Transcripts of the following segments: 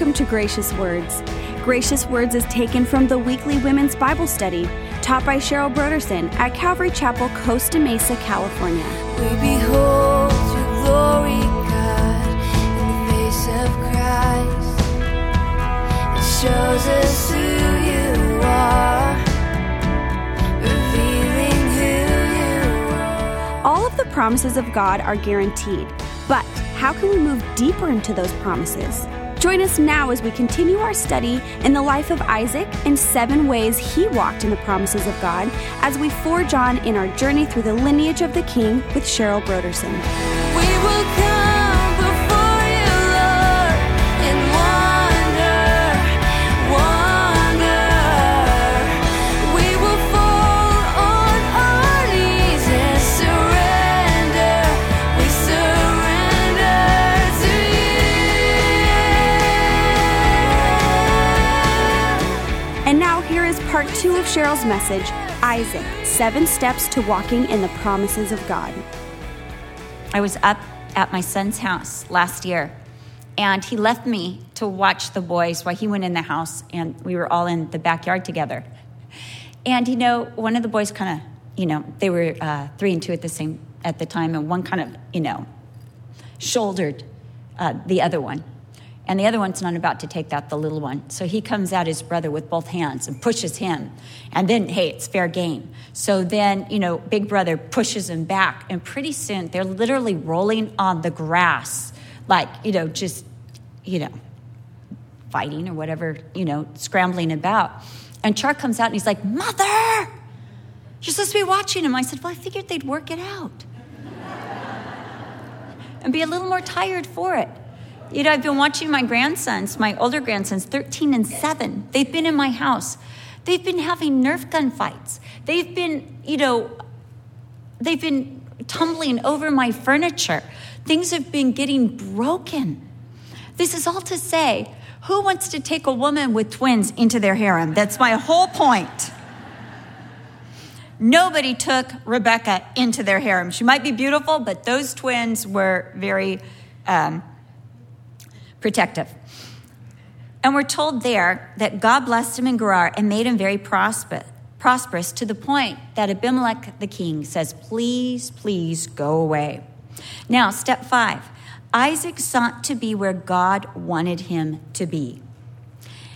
Welcome to Gracious Words. Gracious Words is taken from the weekly women's Bible study taught by Cheryl Brodersen at Calvary Chapel, Costa Mesa, California. We behold your glory, God, in the face of Christ. It shows us who you are, revealing who you are. All of the promises of God are guaranteed, but how can we move deeper into those promises? Join us now as we continue our study in the life of Isaac and seven ways he walked in the promises of God as we forge on in our journey through the lineage of the King with Cheryl Brodersen. Two of Cheryl's message Isaac, seven steps to walking in the promises of God. I was up at my son's house last year, and he left me to watch the boys while he went in the house, and we were all in the backyard together. And you know, one of the boys kind of, you know, they were uh, three and two at the same at the time, and one kind of, you know, shouldered uh, the other one. And the other one's not about to take that, the little one. So he comes at his brother with both hands and pushes him. And then, hey, it's fair game. So then, you know, big brother pushes him back. And pretty soon, they're literally rolling on the grass, like, you know, just, you know, fighting or whatever, you know, scrambling about. And Char comes out and he's like, Mother, you're supposed to be watching him. I said, Well, I figured they'd work it out and be a little more tired for it. You know, I've been watching my grandsons, my older grandsons, 13 and 7. They've been in my house. They've been having Nerf gun fights. They've been, you know, they've been tumbling over my furniture. Things have been getting broken. This is all to say, who wants to take a woman with twins into their harem? That's my whole point. Nobody took Rebecca into their harem. She might be beautiful, but those twins were very um, protective. And we're told there that God blessed him in Gerar and made him very prosper, prosperous to the point that Abimelech the king says, Please, please go away. Now, step five Isaac sought to be where God wanted him to be.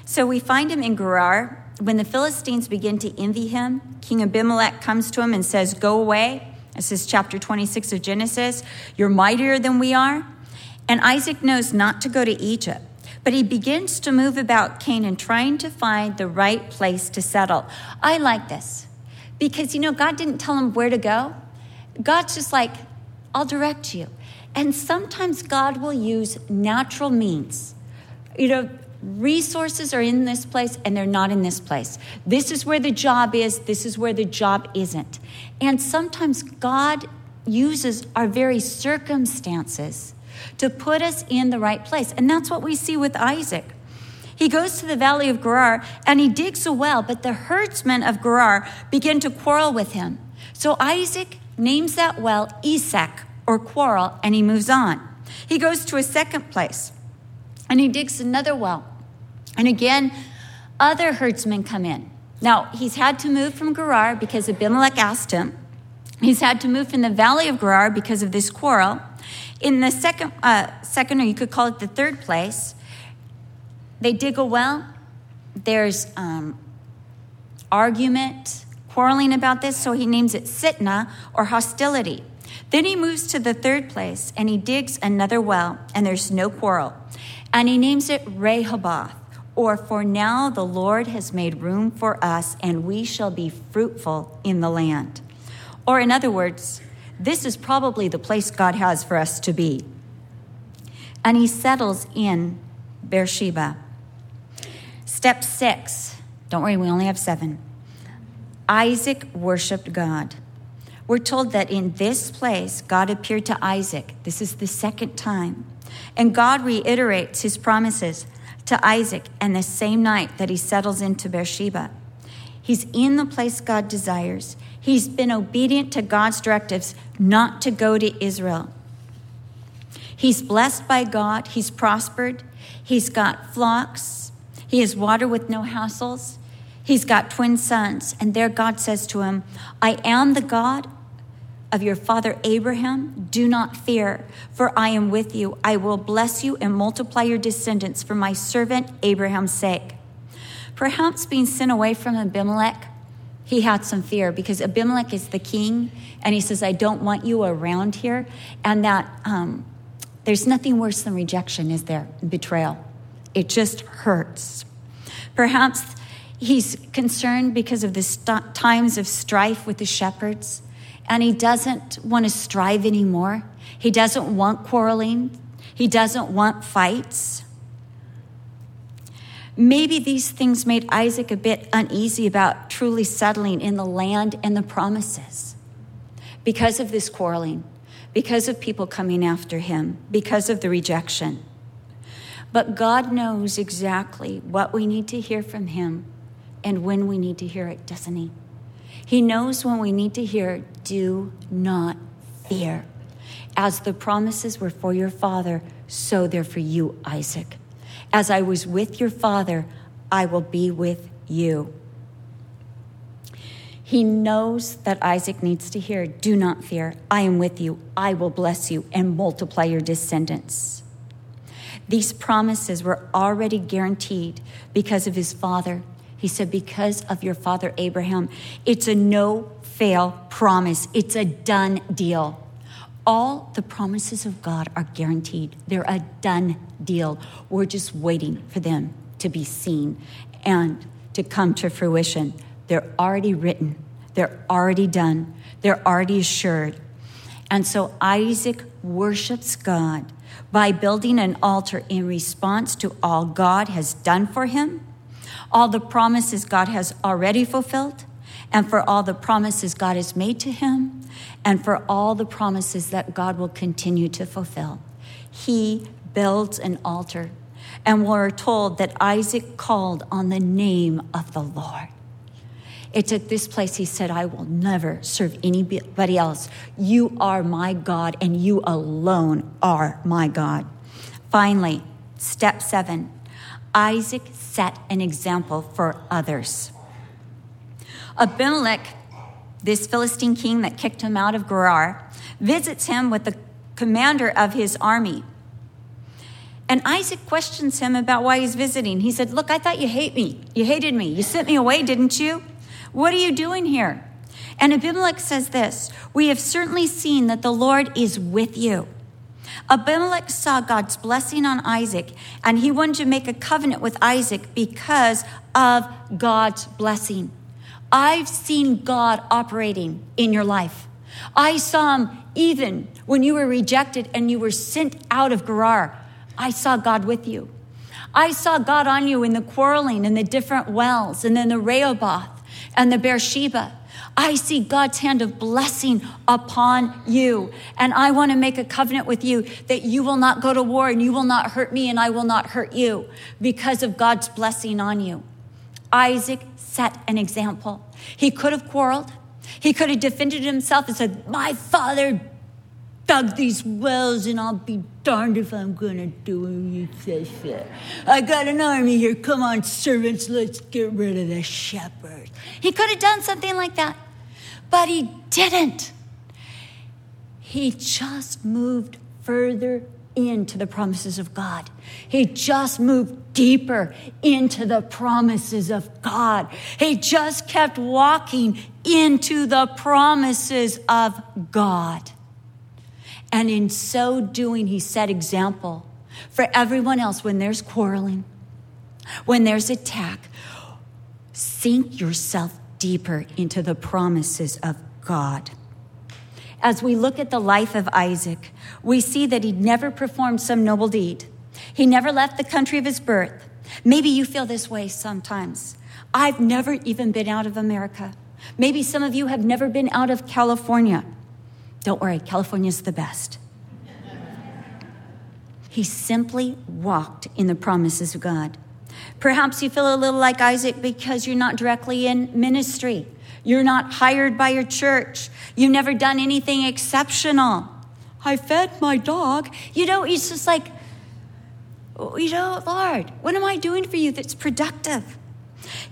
So we find him in Gerar. When the Philistines begin to envy him, King Abimelech comes to him and says, Go away. This is chapter 26 of Genesis. You're mightier than we are. And Isaac knows not to go to Egypt, but he begins to move about Canaan, trying to find the right place to settle. I like this because, you know, God didn't tell him where to go. God's just like, I'll direct you. And sometimes God will use natural means. You know, resources are in this place and they're not in this place. This is where the job is, this is where the job isn't. And sometimes God uses our very circumstances to put us in the right place. And that's what we see with Isaac. He goes to the valley of Gerar and he digs a well, but the herdsmen of Gerar begin to quarrel with him. So Isaac names that well Esek or quarrel and he moves on. He goes to a second place and he digs another well. And again, other herdsmen come in. Now, he's had to move from Gerar because Abimelech asked him. He's had to move from the valley of Gerar because of this quarrel. In the second, uh, second, or you could call it the third place, they dig a well. There's um, argument, quarreling about this, so he names it Sitnah or hostility. Then he moves to the third place and he digs another well, and there's no quarrel. And he names it Rehoboth, or for now the Lord has made room for us, and we shall be fruitful in the land. Or, in other words, this is probably the place God has for us to be. And he settles in Beersheba. Step six. Don't worry, we only have seven. Isaac worshiped God. We're told that in this place, God appeared to Isaac. This is the second time. And God reiterates his promises to Isaac and the same night that he settles into Beersheba. He's in the place God desires. He's been obedient to God's directives not to go to Israel. He's blessed by God, he's prospered, he's got flocks, he has water with no hassles, he's got twin sons. And there God says to him, I am the God of your father Abraham, do not fear, for I am with you. I will bless you and multiply your descendants for my servant Abraham's sake. Perhaps being sent away from Abimelech, he had some fear because Abimelech is the king, and he says, I don't want you around here. And that um, there's nothing worse than rejection, is there? Betrayal. It just hurts. Perhaps he's concerned because of the st- times of strife with the shepherds, and he doesn't want to strive anymore. He doesn't want quarreling, he doesn't want fights. Maybe these things made Isaac a bit uneasy about truly settling in the land and the promises because of this quarreling, because of people coming after him, because of the rejection. But God knows exactly what we need to hear from him and when we need to hear it, doesn't he? He knows when we need to hear, do not fear. As the promises were for your father, so they're for you, Isaac. As I was with your father, I will be with you. He knows that Isaac needs to hear, Do not fear. I am with you. I will bless you and multiply your descendants. These promises were already guaranteed because of his father. He said, Because of your father Abraham. It's a no fail promise, it's a done deal. All the promises of God are guaranteed. They're a done deal. We're just waiting for them to be seen and to come to fruition. They're already written, they're already done, they're already assured. And so Isaac worships God by building an altar in response to all God has done for him, all the promises God has already fulfilled, and for all the promises God has made to him, and for all the promises that God will continue to fulfill. He builds an altar. And we're told that Isaac called on the name of the Lord. It's at this place he said, I will never serve anybody else. You are my God, and you alone are my God. Finally, step seven Isaac set an example for others. Abimelech this Philistine king that kicked him out of Gerar, visits him with the commander of his army. And Isaac questions him about why he's visiting. He said, Look, I thought you hate me. You hated me. You sent me away, didn't you? What are you doing here? And Abimelech says this We have certainly seen that the Lord is with you. Abimelech saw God's blessing on Isaac, and he wanted to make a covenant with Isaac because of God's blessing. I've seen God operating in your life. I saw him even when you were rejected and you were sent out of Gerar. I saw God with you. I saw God on you in the quarreling and the different wells and then the Rehoboth and the Beersheba. I see God's hand of blessing upon you. And I want to make a covenant with you that you will not go to war and you will not hurt me and I will not hurt you because of God's blessing on you. Isaac set an example. He could have quarreled. He could have defended himself and said, My father dug these wells, and I'll be darned if I'm going to do what you say so. I got an army here. Come on, servants, let's get rid of the shepherds. He could have done something like that, but he didn't. He just moved further into the promises of God. He just moved deeper into the promises of God. He just kept walking into the promises of God. And in so doing, he set example for everyone else when there's quarreling, when there's attack. Sink yourself deeper into the promises of God. As we look at the life of Isaac, we see that he never performed some noble deed. He never left the country of his birth. Maybe you feel this way sometimes. I've never even been out of America. Maybe some of you have never been out of California. Don't worry, California's the best. He simply walked in the promises of God. Perhaps you feel a little like Isaac because you're not directly in ministry. You're not hired by your church. You've never done anything exceptional. I fed my dog. You know, he's just like, oh, you know, Lord, what am I doing for you that's productive?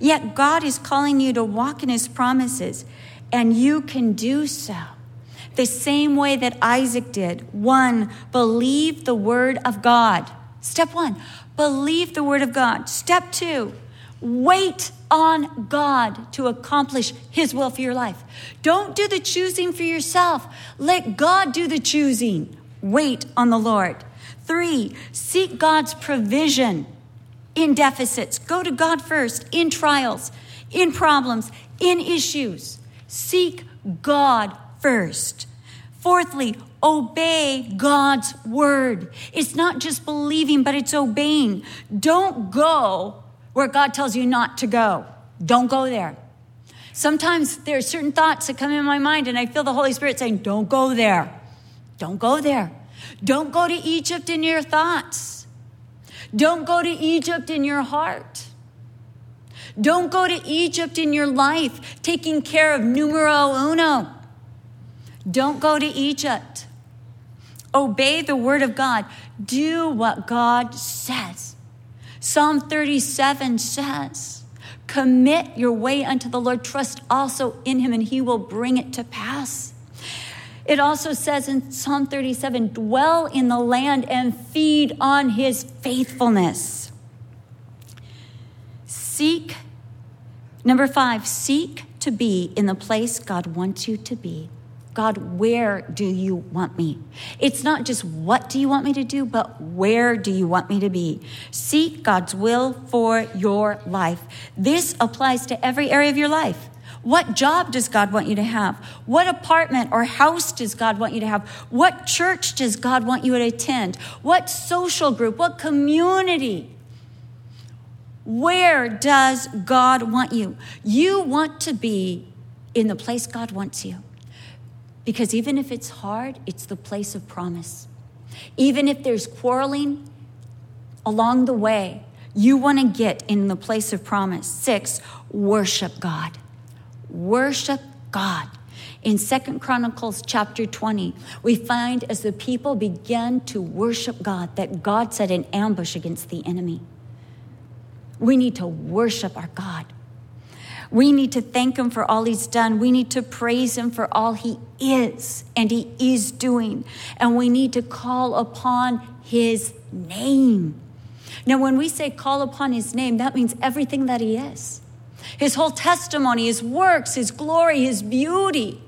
Yet God is calling you to walk in his promises, and you can do so. The same way that Isaac did. One, believe the word of God. Step one, believe the word of God. Step two, wait on God to accomplish his will for your life. Don't do the choosing for yourself. Let God do the choosing. Wait on the Lord. Three, seek God's provision in deficits. Go to God first, in trials, in problems, in issues. Seek God first. Fourthly, obey God's word. It's not just believing, but it's obeying. Don't go where God tells you not to go. Don't go there. Sometimes there are certain thoughts that come in my mind, and I feel the Holy Spirit saying, Don't go there. Don't go there. Don't go to Egypt in your thoughts. Don't go to Egypt in your heart. Don't go to Egypt in your life, taking care of numero uno. Don't go to Egypt. Obey the word of God. Do what God says. Psalm 37 says, Commit your way unto the Lord, trust also in him, and he will bring it to pass. It also says in Psalm 37 dwell in the land and feed on his faithfulness. Seek, number five, seek to be in the place God wants you to be. God, where do you want me? It's not just what do you want me to do, but where do you want me to be? Seek God's will for your life. This applies to every area of your life. What job does God want you to have? What apartment or house does God want you to have? What church does God want you to attend? What social group? What community? Where does God want you? You want to be in the place God wants you. Because even if it's hard, it's the place of promise. Even if there's quarreling along the way, you want to get in the place of promise. Six, worship God. Worship God. In Second Chronicles chapter 20, we find as the people began to worship God that God set an ambush against the enemy. We need to worship our God. We need to thank him for all he's done. We need to praise him for all he is and he is doing. And we need to call upon his name. Now, when we say call upon his name, that means everything that he is his whole testimony, his works, his glory, his beauty.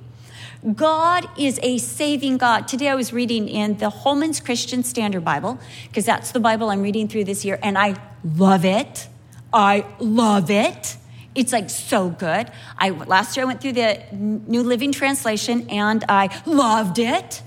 God is a saving God. Today I was reading in the Holman's Christian Standard Bible, because that's the Bible I'm reading through this year, and I love it. I love it. It's like so good. I last year I went through the New Living Translation and I loved it.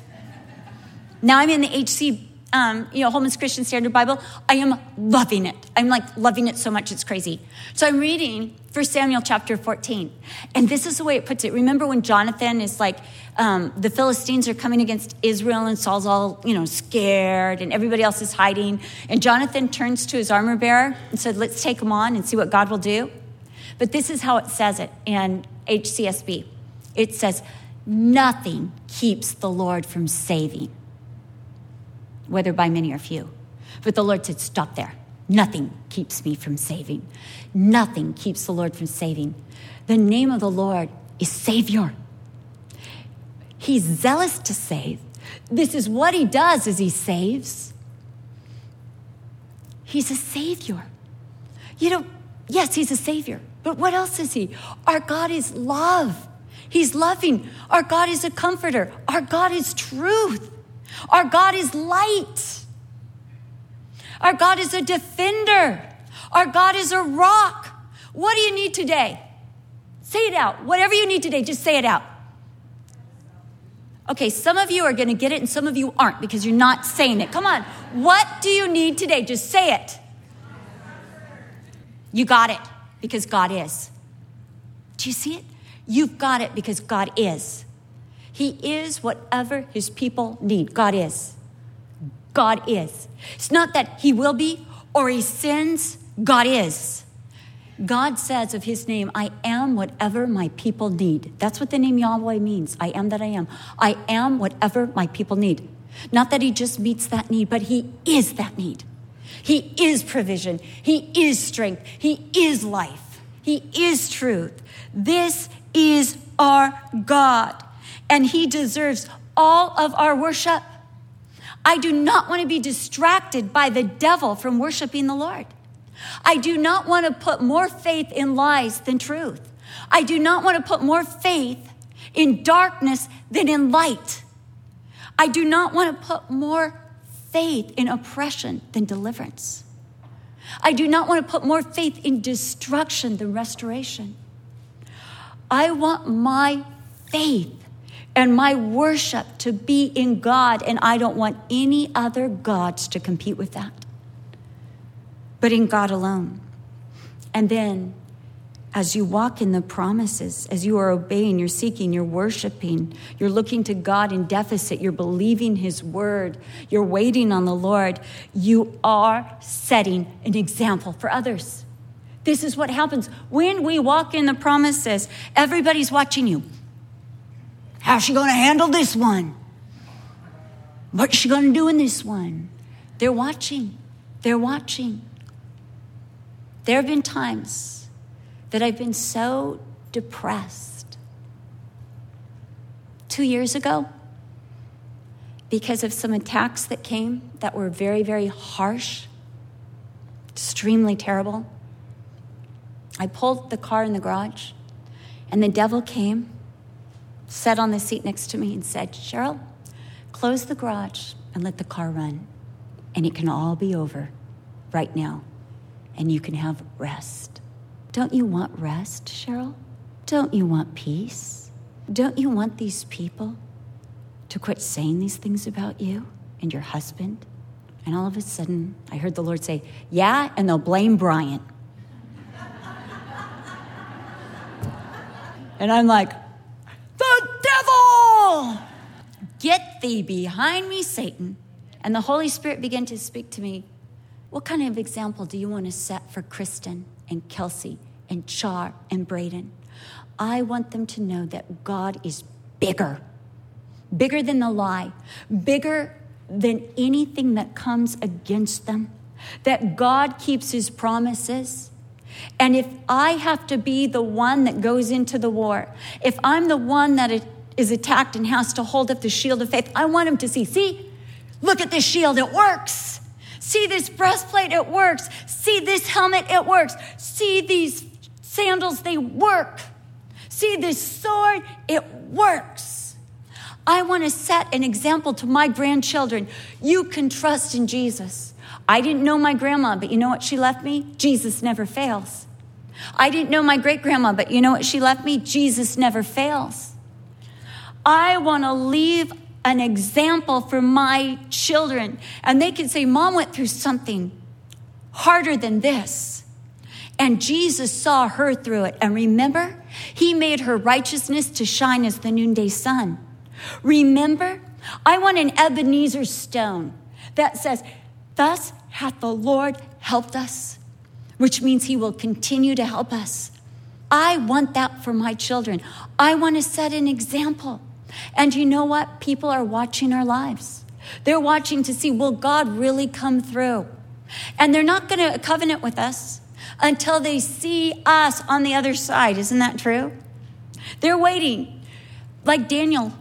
Now I'm in the HC, um, you know, Holman's Christian Standard Bible. I am loving it. I'm like loving it so much it's crazy. So I'm reading 1 Samuel chapter 14, and this is the way it puts it. Remember when Jonathan is like, um, the Philistines are coming against Israel, and Saul's all you know scared, and everybody else is hiding, and Jonathan turns to his armor bearer and said, "Let's take him on and see what God will do." But this is how it says it in HCSB it says, Nothing keeps the Lord from saving, whether by many or few. But the Lord said, Stop there. Nothing keeps me from saving. Nothing keeps the Lord from saving. The name of the Lord is Savior. He's zealous to save. This is what he does as he saves. He's a savior. You know, yes, he's a savior. But what else is He? Our God is love. He's loving. Our God is a comforter. Our God is truth. Our God is light. Our God is a defender. Our God is a rock. What do you need today? Say it out. Whatever you need today, just say it out. Okay, some of you are going to get it and some of you aren't because you're not saying it. Come on. What do you need today? Just say it. You got it because God is. Do you see it? You've got it because God is. He is whatever his people need. God is. God is. It's not that he will be or he sins. God is. God says of his name, I am whatever my people need. That's what the name Yahweh means. I am that I am. I am whatever my people need. Not that He just meets that need, but He is that need. He is provision. He is strength. He is life. He is truth. This is our God, and He deserves all of our worship. I do not want to be distracted by the devil from worshiping the Lord. I do not want to put more faith in lies than truth. I do not want to put more faith in darkness than in light. I do not want to put more faith in oppression than deliverance. I do not want to put more faith in destruction than restoration. I want my faith and my worship to be in God, and I don't want any other gods to compete with that, but in God alone. And then as you walk in the promises, as you are obeying, you're seeking, you're worshiping, you're looking to God in deficit, you're believing His word, you're waiting on the Lord, you are setting an example for others. This is what happens when we walk in the promises. Everybody's watching you. How's she going to handle this one? What's she going to do in this one? They're watching. They're watching. There have been times that I've been so depressed. Two years ago, because of some attacks that came that were very, very harsh, extremely terrible, I pulled the car in the garage, and the devil came, sat on the seat next to me, and said, Cheryl, close the garage and let the car run, and it can all be over right now, and you can have rest. Don't you want rest, Cheryl? Don't you want peace? Don't you want these people to quit saying these things about you and your husband? And all of a sudden, I heard the Lord say, Yeah, and they'll blame Brian. and I'm like, The devil! Get thee behind me, Satan. And the Holy Spirit began to speak to me. What kind of example do you want to set for Kristen and Kelsey and Char and Braden. I want them to know that God is bigger, bigger than the lie, bigger than anything that comes against them, that God keeps his promises. And if I have to be the one that goes into the war, if I'm the one that is attacked and has to hold up the shield of faith, I want him to see, see, look at this shield, it works. See this breastplate, it works. See this helmet, it works. See these sandals, they work. See, this sword, it works. I want to set an example to my grandchildren. You can trust in Jesus. I didn't know my grandma, but you know what she left me? Jesus never fails. I didn't know my great grandma, but you know what she left me? Jesus never fails. I want to leave an example for my children, and they can say, Mom went through something harder than this. And Jesus saw her through it. And remember, he made her righteousness to shine as the noonday sun. Remember, I want an Ebenezer stone that says, Thus hath the Lord helped us, which means he will continue to help us. I want that for my children. I want to set an example. And you know what? People are watching our lives. They're watching to see, will God really come through? And they're not going to covenant with us until they see us on the other side. Isn't that true? They're waiting, like Daniel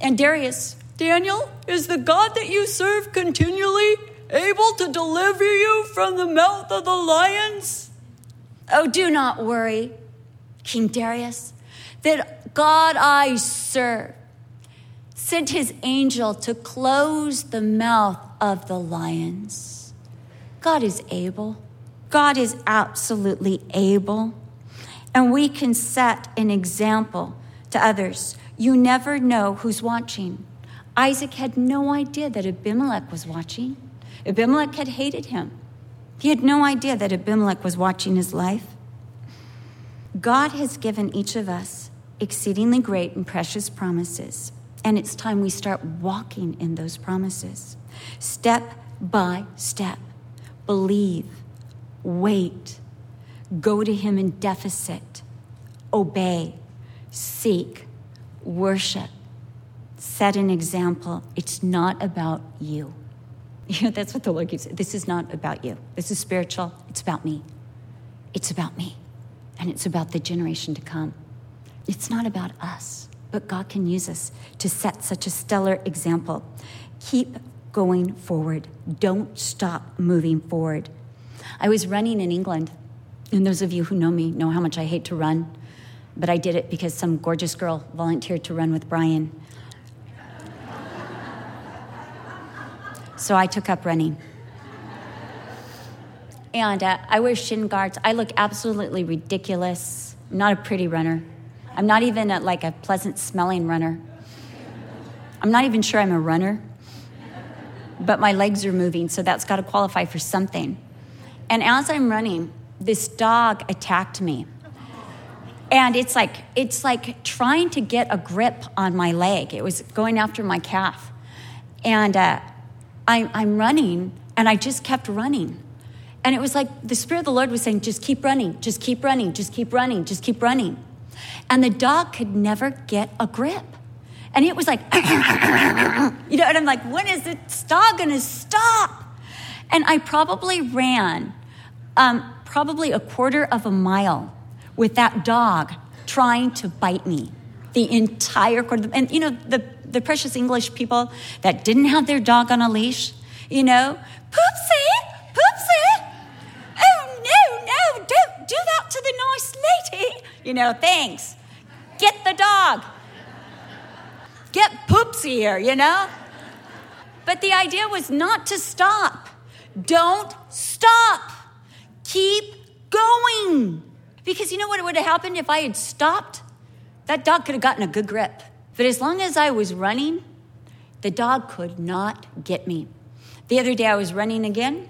and Darius. Daniel, is the God that you serve continually able to deliver you from the mouth of the lions? Oh, do not worry, King Darius, that God I serve sent his angel to close the mouth of the lions. God is able. God is absolutely able, and we can set an example to others. You never know who's watching. Isaac had no idea that Abimelech was watching. Abimelech had hated him. He had no idea that Abimelech was watching his life. God has given each of us exceedingly great and precious promises, and it's time we start walking in those promises. Step by step. Believe wait, go to Him in deficit, obey, seek, worship, set an example. It's not about you. You know, that's what the Lord keeps saying. This is not about you. This is spiritual. It's about me. It's about me. And it's about the generation to come. It's not about us, but God can use us to set such a stellar example. Keep going forward. Don't stop moving forward. I was running in England, and those of you who know me know how much I hate to run, but I did it because some gorgeous girl volunteered to run with Brian. So I took up running. And uh, I wear shin guards. I look absolutely ridiculous. I'm not a pretty runner. I'm not even a, like a pleasant smelling runner. I'm not even sure I'm a runner. But my legs are moving, so that's got to qualify for something. And as I'm running, this dog attacked me. And it's like it's like trying to get a grip on my leg. It was going after my calf. And uh, I, I'm running, and I just kept running. And it was like the Spirit of the Lord was saying, just keep running, just keep running, just keep running, just keep running. And the dog could never get a grip. And it was like, you know, and I'm like, when is this dog gonna stop? And I probably ran um, probably a quarter of a mile with that dog trying to bite me the entire quarter. And you know, the the precious English people that didn't have their dog on a leash, you know, poopsie, poopsie. Oh, no, no, don't do that to the nice lady. You know, thanks. Get the dog. Get poopsie here, you know? But the idea was not to stop. Don't stop. Keep going. Because you know what would have happened if I had stopped? That dog could have gotten a good grip. But as long as I was running, the dog could not get me. The other day I was running again,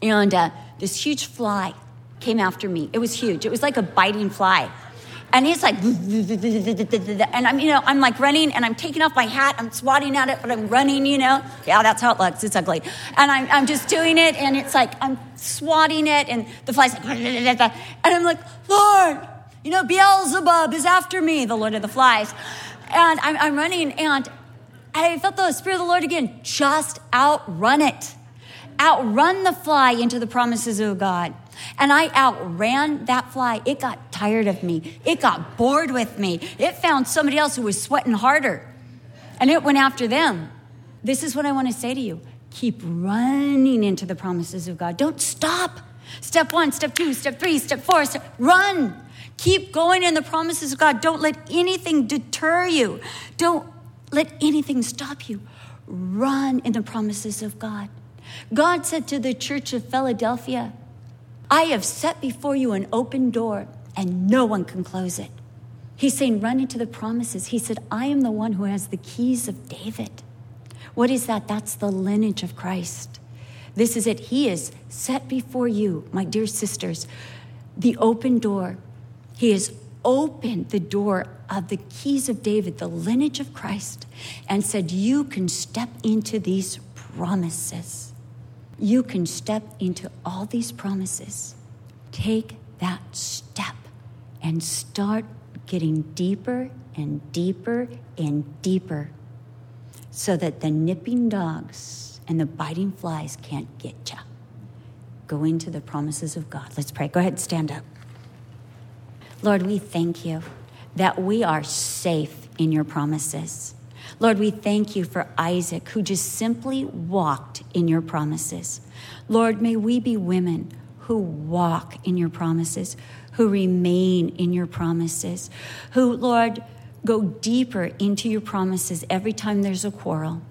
and uh, this huge fly came after me. It was huge. It was like a biting fly. And it's like, and I'm, you know, I'm like running and I'm taking off my hat. I'm swatting at it, but I'm running, you know. Yeah, that's how it looks. It's ugly. And I'm, I'm just doing it, and it's like I'm swatting it, and the fly's like, and I'm like, Lord, you know, Beelzebub is after me, the Lord of the Flies. And I'm, I'm running, and I felt the Spirit of the Lord again. Just outrun it. Outrun the fly into the promises of God. And I outran that fly. It got tired of me. It got bored with me. It found somebody else who was sweating harder. And it went after them. This is what I want to say to you keep running into the promises of God. Don't stop. Step one, step two, step three, step four, step, run. Keep going in the promises of God. Don't let anything deter you. Don't let anything stop you. Run in the promises of God. God said to the church of Philadelphia, I have set before you an open door, and no one can close it. He's saying, run into the promises. He said, I am the one who has the keys of David. What is that? That's the lineage of Christ. This is it. He is set before you, my dear sisters, the open door he has opened the door of the keys of David, the lineage of Christ, and said, You can step into these promises. You can step into all these promises. Take that step and start getting deeper and deeper and deeper so that the nipping dogs and the biting flies can't get you. Go into the promises of God. Let's pray. Go ahead, stand up. Lord, we thank you that we are safe in your promises. Lord, we thank you for Isaac, who just simply walked in your promises. Lord, may we be women who walk in your promises, who remain in your promises, who, Lord, go deeper into your promises every time there's a quarrel,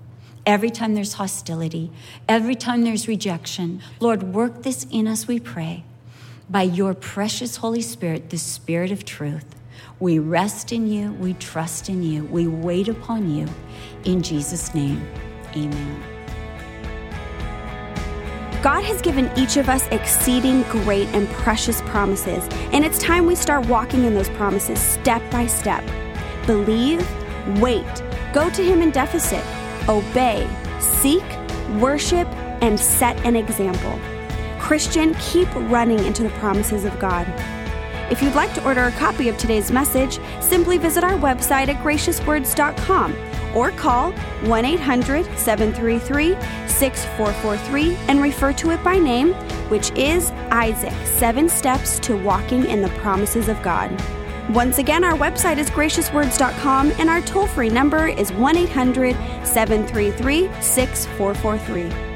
every time there's hostility, every time there's rejection. Lord, work this in us, we pray by your precious Holy Spirit, the Spirit of truth. We rest in you, we trust in you, we wait upon you. In Jesus' name, amen. God has given each of us exceeding great and precious promises, and it's time we start walking in those promises step by step. Believe, wait, go to Him in deficit, obey, seek, worship, and set an example. Christian, keep running into the promises of God. If you'd like to order a copy of today's message, simply visit our website at graciouswords.com or call 1 800 733 6443 and refer to it by name, which is Isaac Seven Steps to Walking in the Promises of God. Once again, our website is graciouswords.com and our toll free number is 1 800 733 6443.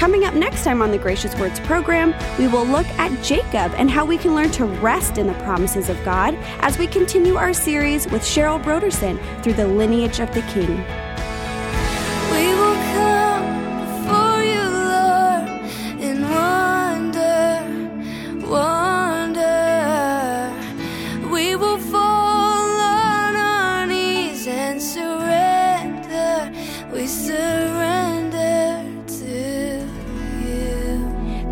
Coming up next time on the Gracious Words program, we will look at Jacob and how we can learn to rest in the promises of God as we continue our series with Cheryl Brodersen through the lineage of the King.